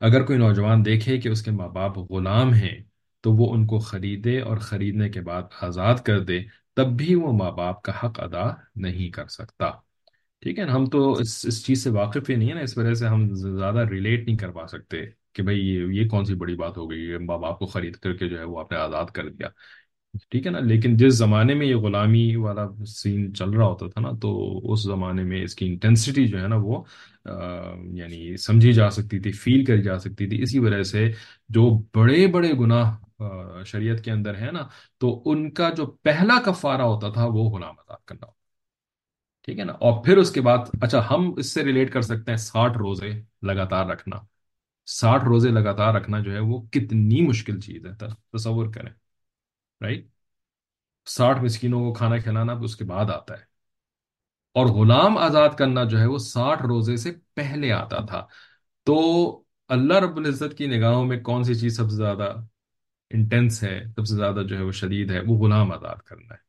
اگر کوئی نوجوان دیکھے کہ اس کے ماں باپ غلام ہیں تو وہ ان کو خریدے اور خریدنے کے بعد آزاد کر دے، تب بھی وہ ماں باپ کا حق ادا نہیں کر سکتا۔ ٹھیک ہے نا ہم تو اس اس چیز سے واقف ہی نہیں ہے نا، اس وجہ سے ہم زیادہ ریلیٹ نہیں کر پا سکتے کہ بھائی یہ یہ کون سی بڑی بات ہو گئی ماں باپ کو خرید کر کے جو ہے وہ آپ نے آزاد کر دیا۔ ٹھیک ہے نا، لیکن جس زمانے میں یہ غلامی والا سین چل رہا ہوتا تھا نا، تو اس زمانے میں اس کی انٹینسٹی جو ہے نا وہ یعنی سمجھی جا سکتی تھی فیل کری جا سکتی تھی۔ اسی وجہ سے جو بڑے بڑے گناہ شریعت کے اندر ہے نا، تو ان کا جو پہلا کفارہ ہوتا تھا وہ غلام آزاد کرنا ہوتا ٹھیک ہے نا؟ اور پھر اس کے بعد اچھا ہم اس سے ریلیٹ کر سکتے ہیں ساٹھ روزے لگاتار رکھنا۔ ساٹھ روزے لگاتار رکھنا جو ہے وہ کتنی مشکل چیز ہے تصور کریں رائٹ ساٹھ مسکینوں کو کھانا کھلانا اس کے بعد آتا ہے۔ اور غلام آزاد کرنا جو ہے وہ ساٹھ روزے سے پہلے آتا تھا۔ تو اللہ رب العزت کی نگاہوں میں کون سی چیز سب سے زیادہ انٹینس ہے، سب سے زیادہ جو ہے وہ شدید ہے، وہ غلام آزاد کرنا ہے۔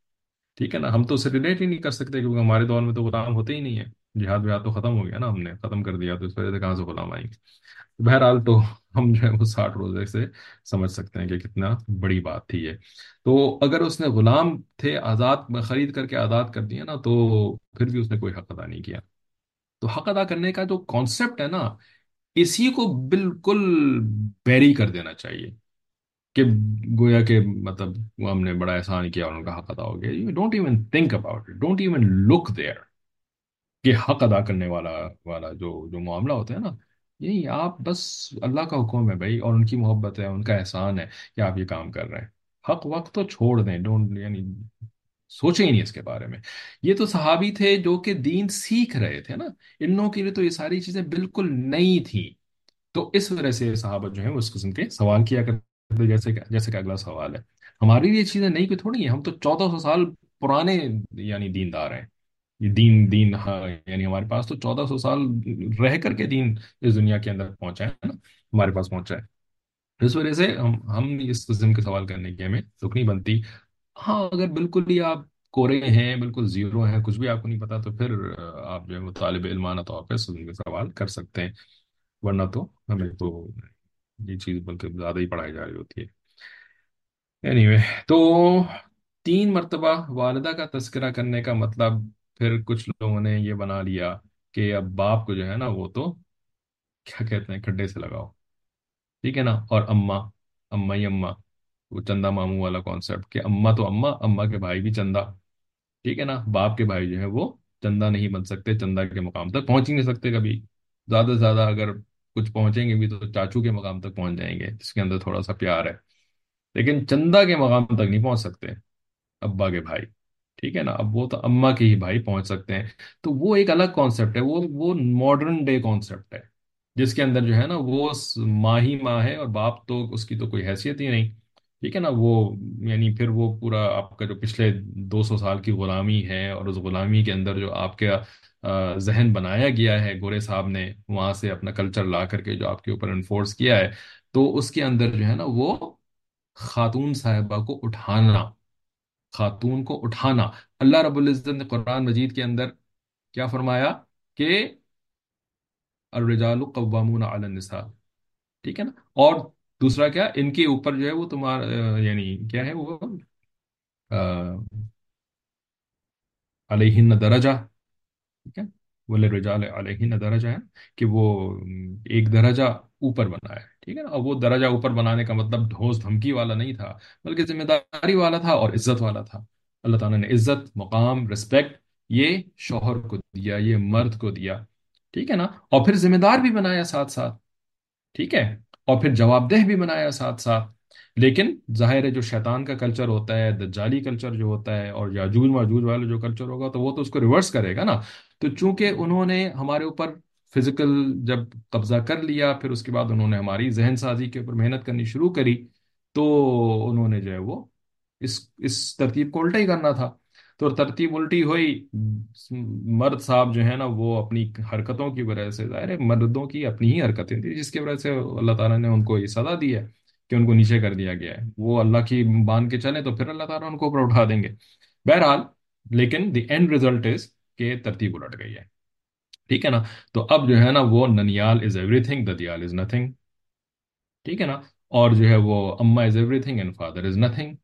ٹھیک ہے نا، ہم تو اسے ریلیٹ ہی نہیں کر سکتے کیونکہ ہمارے دور میں تو غلام ہوتے ہی نہیں ہے جہاد وہاد تو ختم ہو گیا نا ہم نے، ختم کر دیا تو اس وجہ سے کہاں سے غلام آئیں۔ گے بہرحال تو ہم جو ہے وہ ساٹھ روزے سے سمجھ سکتے ہیں کہ کتنا بڑی بات تھی یہ۔ تو اگر اس نے غلام تھے آزاد، خرید کر کے آزاد کر دیا نا تو پھر بھی اس نے کوئی حق ادا نہیں کیا۔ تو حق ادا کرنے کا جو کانسیپٹ ہے نا، اسی کو بالکل بیری کر دینا چاہیے۔ کہ گویا کہ مطلب وہ ہم نے بڑا احسان کیا اور ان کا حق ادا ہو گیا۔ Don't even think about it don't even look there کہ حق ادا کرنے والا والا جو جو معاملہ ہوتا ہے نا، یہی آپ بس اللہ کا حکم ہے بھائی اور ان کی محبت ہے، ان کا احسان ہے کہ آپ یہ کام کر رہے ہیں۔ حق وقت تو چھوڑ دیں ڈونٹ یعنی سوچیں ہی نہیں اس کے بارے میں۔ یہ تو صحابی تھے جو کہ دین سیکھ رہے تھے نا، ان لوگوں کے لیے تو یہ ساری چیزیں بالکل نئی تھیں۔ تو اس وجہ سے صحابت جو ہے اس قسم کے سوال کیا کرتے جیسے جیسے کہ اگلا سوال ہے۔ ہماری لیے چیزیں نئی کوئی تھوڑی ہیں، ہم تو چودہ سو سال پرانے یعنی دیندار ہیں۔ یہ دین دین ہاں، یعنی ہمارے پاس تو چودہ سو سال رہ کر کے دین اس دنیا کے اندر پہنچا ہے نا، ہمارے پاس پہنچا ہے۔ اس وجہ سے ہم ہم اس قسم کے سوال کرنے کی ہمیں رکنی بنتی۔ ہاں اگر بالکل ہی آپ کورے ہیں، بالکل زیرو ہیں، کچھ بھی آپ کو نہیں پتا، تو پھر آپ جو ہے وہ طالب علمانہ طور پہ سوال کر سکتے ہیں۔ ورنہ تو ہمیں تو یہ چیز بلکہ زیادہ ہی پڑھائی جا رہی ہوتی ہے۔ اینی anyway, تو تین مرتبہ والدہ کا تذکرہ کرنے کا مطلب پھر کچھ لوگوں نے یہ بنا لیا کہ اب باپ کو جو ہے نا وہ تو کیا کہتے ہیں کھڈے سے لگاؤ۔ ٹھیک ہے نا؟ اور اما اما ہی اما وہ چندہ ماموں والا کانسیپٹ کہ اما تو اما اما کے بھائی بھی چندہ۔ ٹھیک ہے نا؟ باپ کے بھائی جو ہے وہ چندہ نہیں بن سکتے چندہ کے مقام تک پہنچ ہی نہیں سکتے کبھی۔ زیادہ سے زیادہ اگر کچھ پہنچیں گے بھی تو چاچو کے مقام تک پہنچ جائیں گے، جس کے اندر تھوڑا سا پیار ہے۔ لیکن چندہ کے مقام تک نہیں پہنچ سکتے ابا کے بھائی، ٹھیک ہے نا؟ اب وہ تو اما کے ہی بھائی پہنچ سکتے ہیں۔ تو وہ ایک الگ کانسیپٹ ہے، وہ وہ ماڈرن ڈے کانسیپٹ ہے۔ جس کے اندر جو ہے نا وہ ماں ہی ماں ہے اور باپ تو اس کی تو کوئی حیثیت ہی نہیں۔ ٹھیک ہے نا، وہ یعنی پھر وہ پورا آپ کا جو پچھلے دو سو سال کی غلامی ہے اور اس غلامی کے اندر جو آپ کا ذہن بنایا گیا ہے، گورے صاحب نے وہاں سے اپنا کلچر لا کر کے جو آپ کے اوپر انفورس کیا ہے، تو اس کے اندر جو ہے نا وہ خاتون صاحبہ کو اٹھانا، خاتون کو اٹھانا۔ اللہ رب العزت نے قرآن مجید کے اندر کیا فرمایا کہ الرجال قوامون علی النساء۔ ٹھیک ہے نا؟ اور دوسرا کیا؟ ان کے اوپر جو ہے وہ تمہارا یعنی کیا ہے وہ؟ علیہن درجہ، ٹھیک ہے؟ وہ رجال علیہن درجہ ہے کہ وہ ایک درجہ اوپر بنا ہے، ٹھیک ہے؟ نا اور وہ درجہ اوپر بنانے کا مطلب ڈھوس دھمکی والا نہیں تھا، بلکہ ذمہ داری والا تھا اور عزت والا تھا۔ اللہ تعالیٰ نے عزت، مقام رسپیکٹ یہ شوہر کو دیا، یہ مرد کو دیا، ٹھیک ہے نا؟ اور پھر ذمہ دار بھی بنایا ساتھ ساتھ، ٹھیک ہے؟ اور پھر جواب دہ بھی بنایا ساتھ ساتھ۔ لیکن ظاہر ہے جو شیطان کا کلچر ہوتا ہے، دجالی کلچر جو ہوتا ہے اور یاجوج ماجوج والا جو کلچر ہوگا تو وہ تو اس کو ریورس کرے گا نا۔ تو چونکہ انہوں نے ہمارے اوپر فزیکل جب قبضہ کر لیا، پھر اس کے بعد انہوں نے ہماری ذہن سازی کے اوپر محنت کرنی شروع کری تو انہوں نے جو ہے وہ اس اس ترتیب کو الٹا ہی کرنا تھا۔ تو ترتیب الٹی ہوئی۔ مرد صاحب جو ہے نا وہ اپنی حرکتوں کی وجہ سے ظاہر ہے مردوں کی اپنی ہی حرکتیں تھیں جس کی وجہ سے اللہ تعالیٰ نے ان کو یہ سزا دی ہے کہ ان کو نیچے کر دیا گیا ہے۔ وہ اللہ کی مان کے چلے تو پھر اللہ تعالیٰ ان کو اوپر اٹھا دیں گے۔ بہرحال لیکن دی اینڈ ریزلٹ از کہ ترتیب الٹ گئی ہے۔ ٹھیک ہے نا؟ تو اب جو ہے نا وہ ننیال از ایوری تھنگ ددیال از نتھنگ ٹھیک ہے نا؟ اور جو ہے وہ اما is everything and father is nothing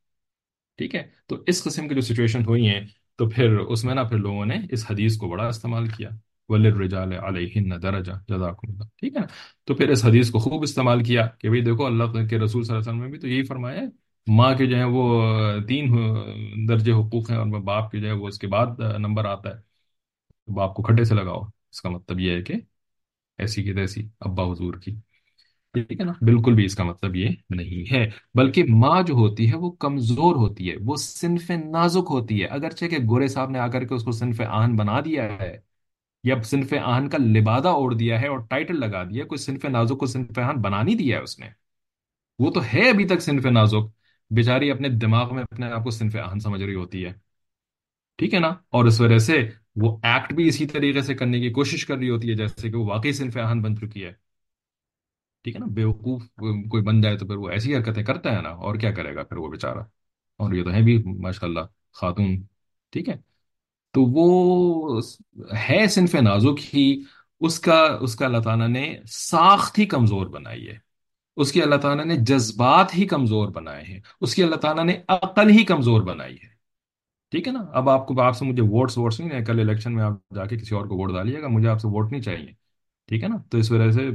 ٹھیک ہے؟ تو اس قسم کی جو سچویشن ہوئی ہیں، تو پھر اس میں نا پھر لوگوں نے اس حدیث کو بڑا استعمال کیا۔ وَلِلرِّجَالِ عَلَيْهِنَّ دَرَجَةٌ جزاکم اللہ۔ ٹھیک ہے نا؟ تو پھر اس حدیث کو خوب استعمال کیا کہ بھئی دیکھو اللہ کے رسول صلی اللہ علیہ وسلم نے بھی تو یہی فرمایا ہے، ماں کے جو ہے وہ تین درجے حقوق ہیں اور باپ کے جو ہے وہ اس کے بعد نمبر آتا ہے۔ باپ کو کھڈے سے لگاؤ۔ اس کا مطلب یہ ہے کہ ایسی کی تیسی ابا حضور کی۔ ٹھیک ہے نا؟ بالکل بھی اس کا مطلب یہ نہیں ہے۔ بلکہ ماں جو ہوتی ہے وہ کمزور ہوتی ہے، وہ صنف نازک ہوتی ہے۔ اگرچہ کہ گورے صاحب نے آ کر کے اس کو صنف آہن بنا دیا ہے، یا صنف آہن کا لبادہ اوڑھ دیا ہے اور ٹائٹل لگا دیا کوئی صنف نازک کو صنف آہن بنا نہیں دیا ہے اس نے۔ وہ تو ہے ابھی تک صنف نازک۔ بیچاری اپنے دماغ میں اپنے آپ کو صنف آہن سمجھ رہی ہوتی ہے۔ ٹھیک ہے نا؟ اور اس وجہ سے وہ ایکٹ بھی اسی طریقے سے کرنے کی کوشش کر رہی ہوتی ہے، جیسے کہ وہ واقعی صنف آہن بن چکی ہے۔ ٹھیک ہے نا، بیوقوف کوئی بن جائے تو پھر وہ ایسی حرکتیں کرتا ہے نا، اور کیا کرے گا پھر وہ بیچارہ؟ اور یہ تو ہے بھی ماشاء اللہ خاتون، ٹھیک ہے؟ تو وہ ہے صنف نازک ہی، اس کا اس کا اللہ تعالیٰ نے ساخت ہی کمزور بنائی ہے۔ اس کی اللہ تعالیٰ نے جذبات ہی کمزور بنائے ہیں۔ اس کی اللہ تعالیٰ نے عقل ہی کمزور بنائی ہے۔ ٹھیک ہے نا؟ اب آپ کو، آپ سے مجھے ووٹس ووٹس نہیں کل الیکشن میں آپ جا کے کسی اور کو ووٹ ڈالیے گا، مجھے آپ سے ووٹ نہیں چاہیے۔ ٹھیک ہے نا؟ تو اس وجہ سے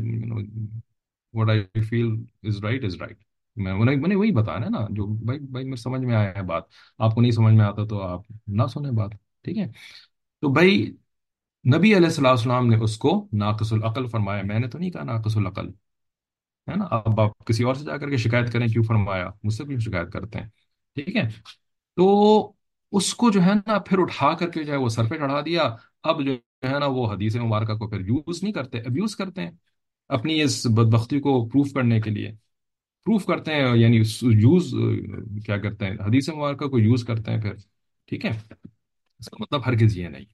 what I feel is right is right میں میں نے وہی بتانا ہے نا، جو بھائی بھائی میرے سمجھ میں آیا ہے بات۔ آپ کو نہیں سمجھ میں آتا تو آپ نہ سنیں بات، ٹھیک ہے؟ تو بھائی، نبی علیہ السلام السلام نے اس کو ناقص العقل فرمایا۔ میں نے تو نہیں کہا ناقص العقل، ہے نا؟ اب آپ کسی اور سے جا کر کے شکایت کریں، کیوں فرمایا؟ مجھ سے بھی شکایت کرتے ہیں؟ ٹھیک ہے؟ تو اس کو جو ہے نا، پھر اٹھا کر کے جو ہے وہ سر پہ چڑھا دیا۔ اب جو ہے نا، وہ حدیث مبارکہ کو پھر یوز نہیں کرتے ابیوز کرتے ہیں۔ اپنی اس بدبختی کو پروف کرنے کے لیے۔ پروف کرتے ہیں یعنی یوز، کیا کرتے ہیں، حدیث مبارکہ کو یوز کرتے ہیں پھر، ٹھیک ہے؟ اس کا مطلب ہرگز یہ نہیں۔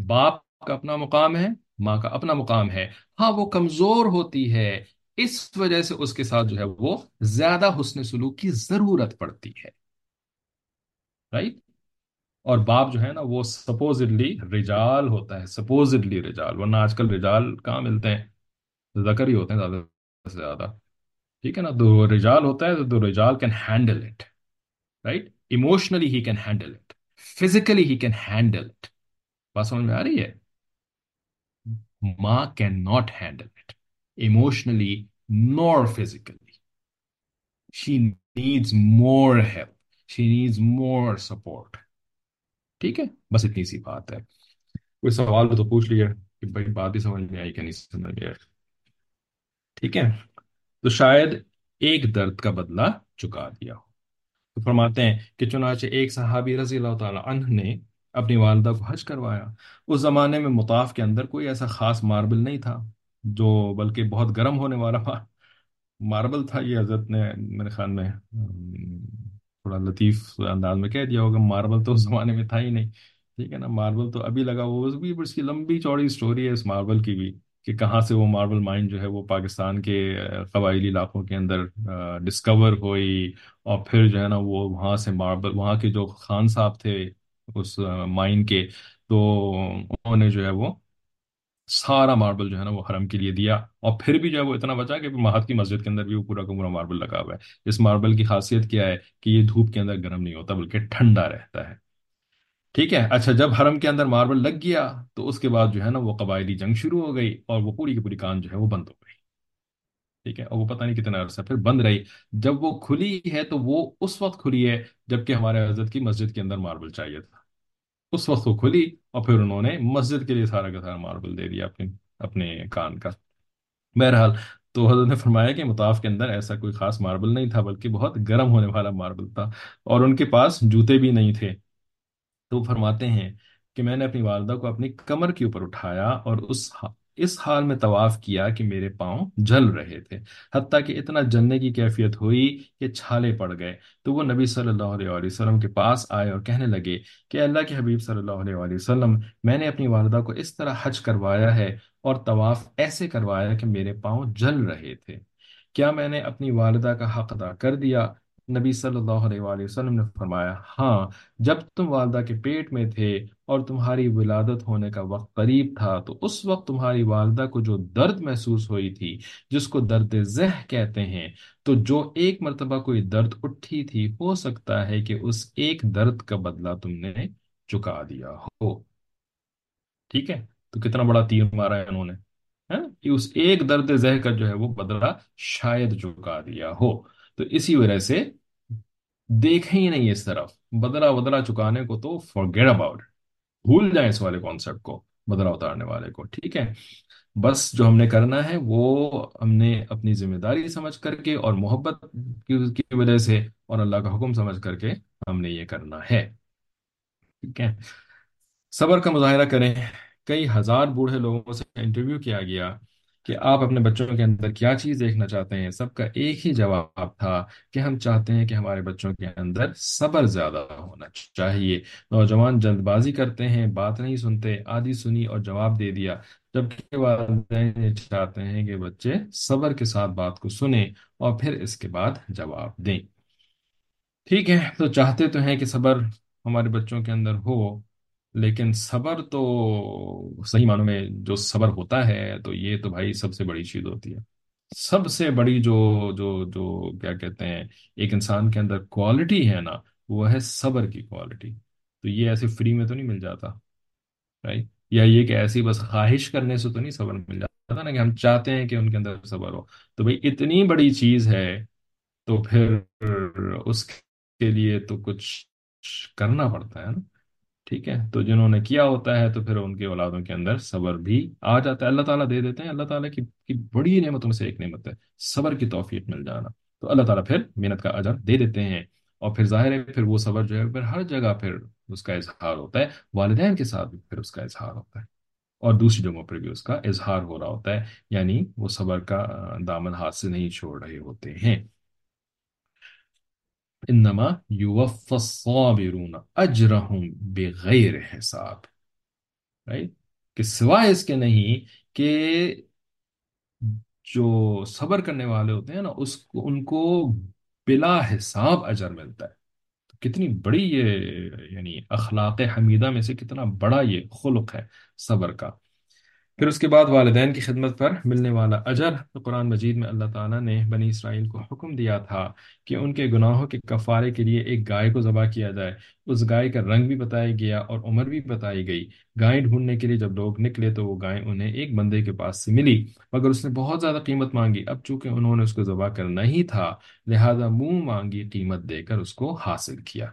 باپ کا اپنا مقام ہے، ماں کا اپنا مقام ہے۔ ہاں وہ کمزور ہوتی ہے، اس وجہ سے اس کے ساتھ جو ہے وہ زیادہ حسن سلوک کی ضرورت پڑتی ہے۔ رائٹ اور باپ جو ہے نا، وہ سپوزڈلی رجال ہوتا ہے سپوزڈلی رجال، ورنہ آج کل رجال کہاں ملتے ہیں؟ ذکر ہی ہوتے ہیں زیادہ سے زیادہ۔ ٹھیک ہے نا تو رجال ہوتا ہے تو رجال can handle it right emotionally he can handle it physically he can handle it بات سمجھ میں آ رہی ہے؟ ماں can not handle it emotionally nor physically she needs more help she needs more support ٹھیک ہے؟ بس اتنی سی بات ہے۔ کوئی سوال تو پوچھ لیا کہ بھائی بات ہی سمجھ میں آئی کہ نہیں سمجھ میں آئی۔ ٹھیک ہے؟ تو شاید ایک درد کا بدلہ چکا دیا ہو۔ تو فرماتے ہیں کہ چنانچہ ایک صحابی رضی اللہ تعالی عنہ نے اپنی والدہ کو حج کروایا۔ اس زمانے میں مطاف کے اندر کوئی ایسا خاص ماربل نہیں تھا، جو بلکہ بہت گرم ہونے والا ماربل تھا۔ یہ حضرت نے میرے خیال میں، تھوڑا لطیف انداز میں کہہ دیا ہوگا، ماربل تو اس زمانے میں تھا ہی نہیں۔ ٹھیک ہے نا، ماربل تو ابھی لگا وہ بھی اس کی لمبی چوڑی سٹوری ہے، اس ماربل کی بھی۔ کہ کہاں سے وہ ماربل مائن جو ہے وہ پاکستان کے قبائلی علاقوں کے اندر ڈسکور ہوئی اور پھر جو ہے نا وہ وہاں سے ماربل وہاں کے جو خان صاحب تھے اس مائن کے، تو انہوں نے جو ہے وہ سارا ماربل جو ہے نا وہ حرم کے لیے دیا اور پھر بھی جو ہے وہ اتنا بچا کہ مہت کی مسجد کے اندر بھی وہ پورا کا پورا ماربل لگا ہوا ہے۔ اس ماربل کی خاصیت کیا ہے کہ یہ دھوپ کے اندر گرم نہیں ہوتا بلکہ ٹھنڈا رہتا ہے۔ ٹھیک ہے۔ اچھا جب حرم کے اندر ماربل لگ گیا تو اس کے بعد جو ہے نا وہ قبائلی جنگ شروع ہو گئی اور وہ پوری کی پوری کان جو ہے وہ بند ہو گئی۔ ٹھیک ہے، اور وہ پتہ نہیں کتنا عرصہ پھر بند رہی۔ جب وہ کھلی ہے تو وہ اس وقت کھلی ہے جبکہ ہمارے حضرت کی مسجد کے اندر ماربل چاہیے تھا۔ اس وقت وہ کھلی اور پھر انہوں نے مسجد کے لیے سارا کا سارا ماربل دے دیا اپنے اپنے کان کا۔ بہرحال تو حضرت نے فرمایا کہ مطاف کے اندر ایسا کوئی خاص ماربل نہیں تھا بلکہ بہت گرم ہونے والا ماربل تھا اور ان کے پاس جوتے بھی نہیں تھے۔ تو فرماتے ہیں کہ میں نے اپنی والدہ کو اپنی کمر کے اوپر اٹھایا اور اس اس حال میں طواف کیا کہ میرے پاؤں جل رہے تھے، حتیٰ کہ اتنا جلنے کی کیفیت ہوئی کہ چھالے پڑ گئے۔ تو وہ نبی صلی اللہ علیہ وآلہ وسلم کے پاس آئے اور کہنے لگے کہ اللہ کے حبیب صلی اللہ علیہ وآلہ وسلم، میں نے اپنی والدہ کو اس طرح حج کروایا ہے اور طواف ایسے کروایا کہ میرے پاؤں جل رہے تھے۔ کیا میں نے اپنی والدہ کا حق ادا کر دیا؟ نبی صلی اللہ علیہ وآلہ وسلم نے فرمایا ہاں جب تم والدہ کے پیٹ میں تھے اور تمہاری ولادت ہونے کا وقت قریب تھا، تو اس وقت تمہاری والدہ کو جو درد محسوس ہوئی تھی، جس کو درد ذہ کہتے ہیں، تو جو ایک مرتبہ کوئی درد اٹھی تھی، ہو سکتا ہے کہ اس ایک درد کا بدلہ تم نے چکا دیا ہو۔ ٹھیک ہے؟ تو کتنا بڑا تیر مارا ہے انہوں نے ہاں، کہ اس ایک درد ذہ کا جو ہے وہ بدلہ شاید چکا دیا ہو۔ تو اسی وجہ سے دیکھیں ہی نہیں اس طرف۔ بدلہ بدلہ چکانے کو تو فارگیٹ اباؤٹ بھول جائیں اس والے کانسیپٹ کو، بدلہ اتارنے والے کو، ٹھیک ہے؟ بس جو ہم نے کرنا ہے وہ ہم نے اپنی ذمہ داری سمجھ کر کے اور محبت کی وجہ سے اور اللہ کا حکم سمجھ کر کے ہم نے یہ کرنا ہے۔ ٹھیک ہے؟ صبر کا مظاہرہ کریں۔ کئی ہزار بوڑھے لوگوں سے انٹرویو کیا گیا۔ کہ آپ اپنے بچوں کے اندر کیا چیز دیکھنا چاہتے ہیں؟ سب کا ایک ہی جواب تھا کہ ہم چاہتے ہیں کہ ہمارے بچوں کے اندر صبر زیادہ ہونا چاہیے۔ نوجوان جلد بازی کرتے ہیں، بات نہیں سنتے آدھی سنی اور جواب دے دیا۔ جبکہ والدین چاہتے ہیں کہ بچے صبر کے ساتھ بات کو سنیں اور پھر اس کے بعد جواب دیں۔ ٹھیک ہے، تو چاہتے تو ہیں کہ صبر ہمارے بچوں کے اندر ہو لیکن صبر تو صحیح معنوں میں جو صبر ہوتا ہے، تو یہ تو بھائی سب سے بڑی چیز ہوتی ہے۔ سب سے بڑی جو جو جو کیا کہتے ہیں، ایک انسان کے اندر کوالٹی ہے نا، وہ ہے صبر کی کوالٹی تو یہ ایسے فری میں تو نہیں مل جاتا رائٹ یا یہ کہ ایسی بس خواہش کرنے سے تو نہیں صبر مل جاتا نا، کہ ہم چاہتے ہیں کہ ان کے اندر صبر ہو۔ تو بھائی اتنی بڑی چیز ہے، تو پھر اس کے لیے تو کچھ کرنا پڑتا ہے نا۔ ٹھیک ہے؟ تو جنہوں نے کیا ہوتا ہے تو پھر ان کے اولادوں کے اندر صبر بھی آ جاتا ہے۔ اللہ تعالیٰ دے دیتے ہیں اللہ تعالیٰ کی, کی بڑی نعمتوں میں سے ایک نعمت ہے صبر کی توفیق مل جانا۔ تو اللہ تعالیٰ پھر محنت کا اجر دے دیتے ہیں۔ اور پھر ظاہر ہے پھر وہ صبر جو ہے پھر ہر جگہ پھر اس کا اظہار ہوتا ہے۔ والدین کے ساتھ بھی پھر اس کا اظہار ہوتا ہے۔ اور دوسری جگہوں پر بھی اس کا اظہار ہو رہا ہوتا ہے۔ یعنی وہ صبر کا دامن ہاتھ سے نہیں چھوڑ رہے ہوتے ہیں۔ انما یوفى الصابرون اجرهم بغیر حساب. کہ سوائے اس کے نہیں کہ جو صبر کرنے والے ہوتے ہیں نا، اس کو، ان کو بلا حساب اجر ملتا ہے۔ تو کتنی بڑی یہ یعنی اخلاق حمیدہ میں سے کتنا بڑا یہ خلق ہے صبر کا۔ پھر اس کے بعد والدین کی خدمت پر ملنے والا اجر تو قرآن مجید میں اللہ تعالیٰ نے بنی اسرائیل کو حکم دیا تھا کہ ان کے گناہوں کے کفارے کے لیے ایک گائے کو ذبح کیا جائے۔ اس گائے کا رنگ بھی بتایا گیا اور عمر بھی بتائی گئی۔ گائے ڈھونڈنے کے لیے جب لوگ نکلے تو وہ گائے انہیں ایک بندے کے پاس سے ملی، مگر اس نے بہت زیادہ قیمت مانگی۔ اب چونکہ انہوں نے اس کو ذبح کرنا ہی تھا، لہذا منہ مانگی قیمت دے کر اس کو حاصل کیا۔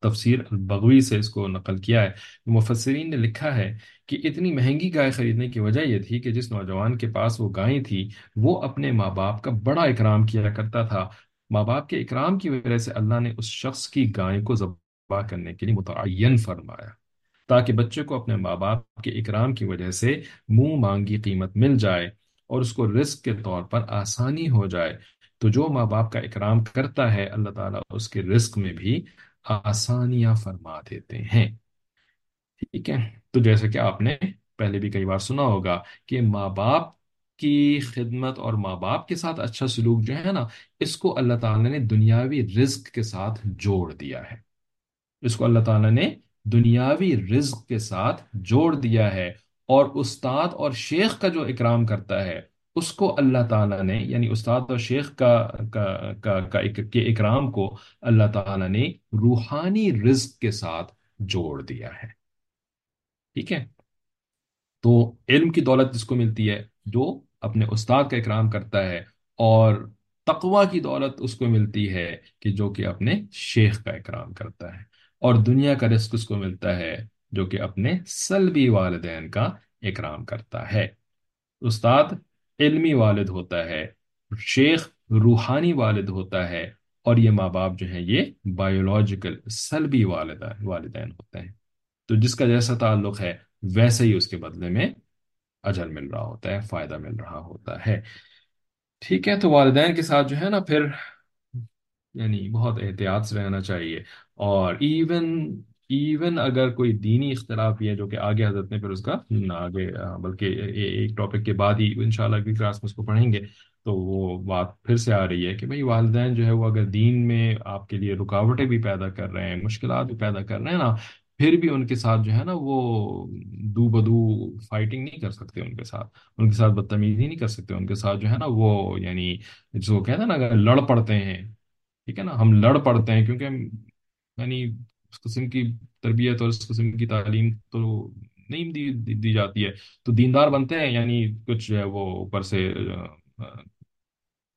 تفسیر البغوی سے اس کو نقل کیا ہے۔ مفسرین نے لکھا ہے کہ اتنی مہنگی گائے خریدنے کی وجہ یہ تھی کہ جس نوجوان کے پاس وہ گائیں تھی وہ اپنے ماں باپ کا بڑا اکرام کیا کرتا تھا۔ ماں باپ کے اکرام کی وجہ سے اللہ نے اس شخص کی گائے کو ذبح کرنے کے لیے متعین فرمایا۔ تاکہ بچے کو اپنے ماں باپ کے اکرام کی وجہ سے منہ مانگی قیمت مل جائے اور اس کو رزق کے طور پر آسانی ہو جائے۔ تو جو ماں باپ کا اکرام کرتا ہے، اللہ تعالیٰ اس کے رزق میں بھی آسانیاں فرما دیتے ہیں۔ ٹھیک ہے۔ تو جیسے کہ آپ نے پہلے بھی کئی بار سنا ہوگا کہ ماں باپ کی خدمت اور ماں باپ کے ساتھ اچھا سلوک جو ہے نا، اس کو اللہ تعالیٰ نے دنیاوی رزق کے ساتھ جوڑ دیا ہے۔ اس کو اللہ تعالیٰ نے دنیاوی رزق کے ساتھ جوڑ دیا ہے اور استاد اور شیخ کا جو اکرام کرتا ہے اس کو اللہ تعالیٰ نے یعنی استاد اور شیخ کا کا, کا, کا کے اکرام کو اللہ تعالیٰ نے روحانی رزق کے ساتھ جوڑ دیا ہے۔ ٹھیک ہے؟ تو علم کی دولت جس کو ملتی ہے جو اپنے استاد کا اکرام کرتا ہے اور تقوا کی دولت اس کو ملتی ہے کہ جو کہ اپنے شیخ کا اکرام کرتا ہے۔ اور دنیا کا رزق اس کو ملتا ہے جو کہ اپنے سلبی والدین کا اکرام کرتا ہے۔ استاد علمی والد ہوتا ہے، شیخ روحانی والد ہوتا ہے، اور یہ ماں باپ جو ہیں، یہ بایولوجیکل سلبی والدین والدین ہوتے ہیں۔ تو جس کا جیسا تعلق ہے، ویسے ہی اس کے بدلے میں اجر مل رہا ہوتا ہے، فائدہ مل رہا ہوتا ہے۔ ٹھیک ہے، تو والدین کے ساتھ جو ہے نا، پھر یعنی بہت احتیاط سے رہنا چاہیے۔ اور ایون ایون اگر کوئی دینی اختلاف بھی ہے جو کہ آگے حضرت نے پھر اس کا نہ آگے بلکہ ایک ٹاپک کے بعد ہی انشاءاللہ اگلی کلاس میں اس کو پڑھیں گے تو وہ بات پھر سے آ رہی ہے کہ بھئی والدین جو ہے وہ اگر دین میں آپ کے لیے رکاوٹیں بھی پیدا کر رہے ہیں مشکلات بھی پیدا کر رہے ہیں نا پھر بھی ان کے ساتھ جو ہے نا وہ دو بدو فائٹنگ نہیں کر سکتے ان کے ساتھ ان کے ساتھ بدتمیزی نہیں کر سکتے ان کے ساتھ جو ہے نا وہ یعنی جو کہتے ہیں نا اگر لڑ پڑتے ہیں ٹھیک ہے نا ہم لڑ پڑتے ہیں کیونکہ یعنی اس قسم کی تربیت اور اس قسم کی تعلیم تو نہیں دی, دی, دی جاتی ہے۔ تو دیندار بنتے ہیں یعنی کچھ جو ہے وہ اوپر سے آ،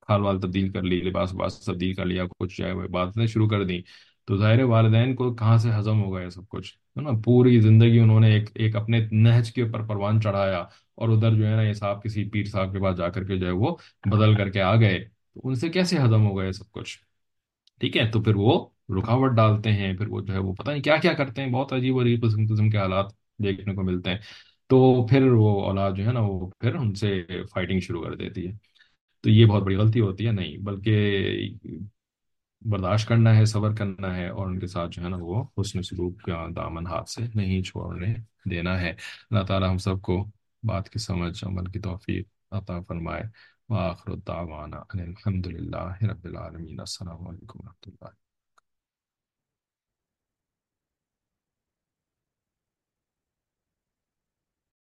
کھال وال تبدیل کر لی لباس وباس تبدیل کر لیا کچھ جو ہے وہ باتیں شروع کر دی تو ظاہر والدین کو کہاں سے ہضم ہوگا یہ سب کچھ؟ ہے نا پوری زندگی انہوں نے ایک ایک اپنے نہج کے اوپر پروان چڑھایا اور ادھر جو ہے نا یہ صاحب کسی پیر صاحب کے پاس جا کر کے جو ہے وہ بدل کر کے آ گئے۔ تو ان سے کیسے ہضم ہوگا یہ سب کچھ؟ ٹھیک ہے تو پھر وہ رکاوٹ ڈالتے ہیں، پھر وہ جو ہے وہ پتہ نہیں کیا کیا کرتے ہیں، بہت عجیب و قسم قسم کے حالات دیکھنے کو ملتے ہیں۔ تو پھر وہ اولاد جو ہے نا، وہ پھر ان سے فائٹنگ شروع کر دیتی ہے۔ تو یہ بہت بڑی غلطی ہوتی ہے، نہیں، بلکہ برداشت کرنا ہے، صبر کرنا ہے، اور ان کے ساتھ جو ہے نا وہ حسن سلوک کا دامن ہاتھ سے نہیں چھوڑنے دینا ہے۔ اللہ تعالی ہم سب کو بات کی سمجھ، عمل کی توفیق عطا فرمائے۔ وآخر الدعوانا ان الحمد للہ رب العالمین۔ السلام علیکم و رحمۃ اللہ۔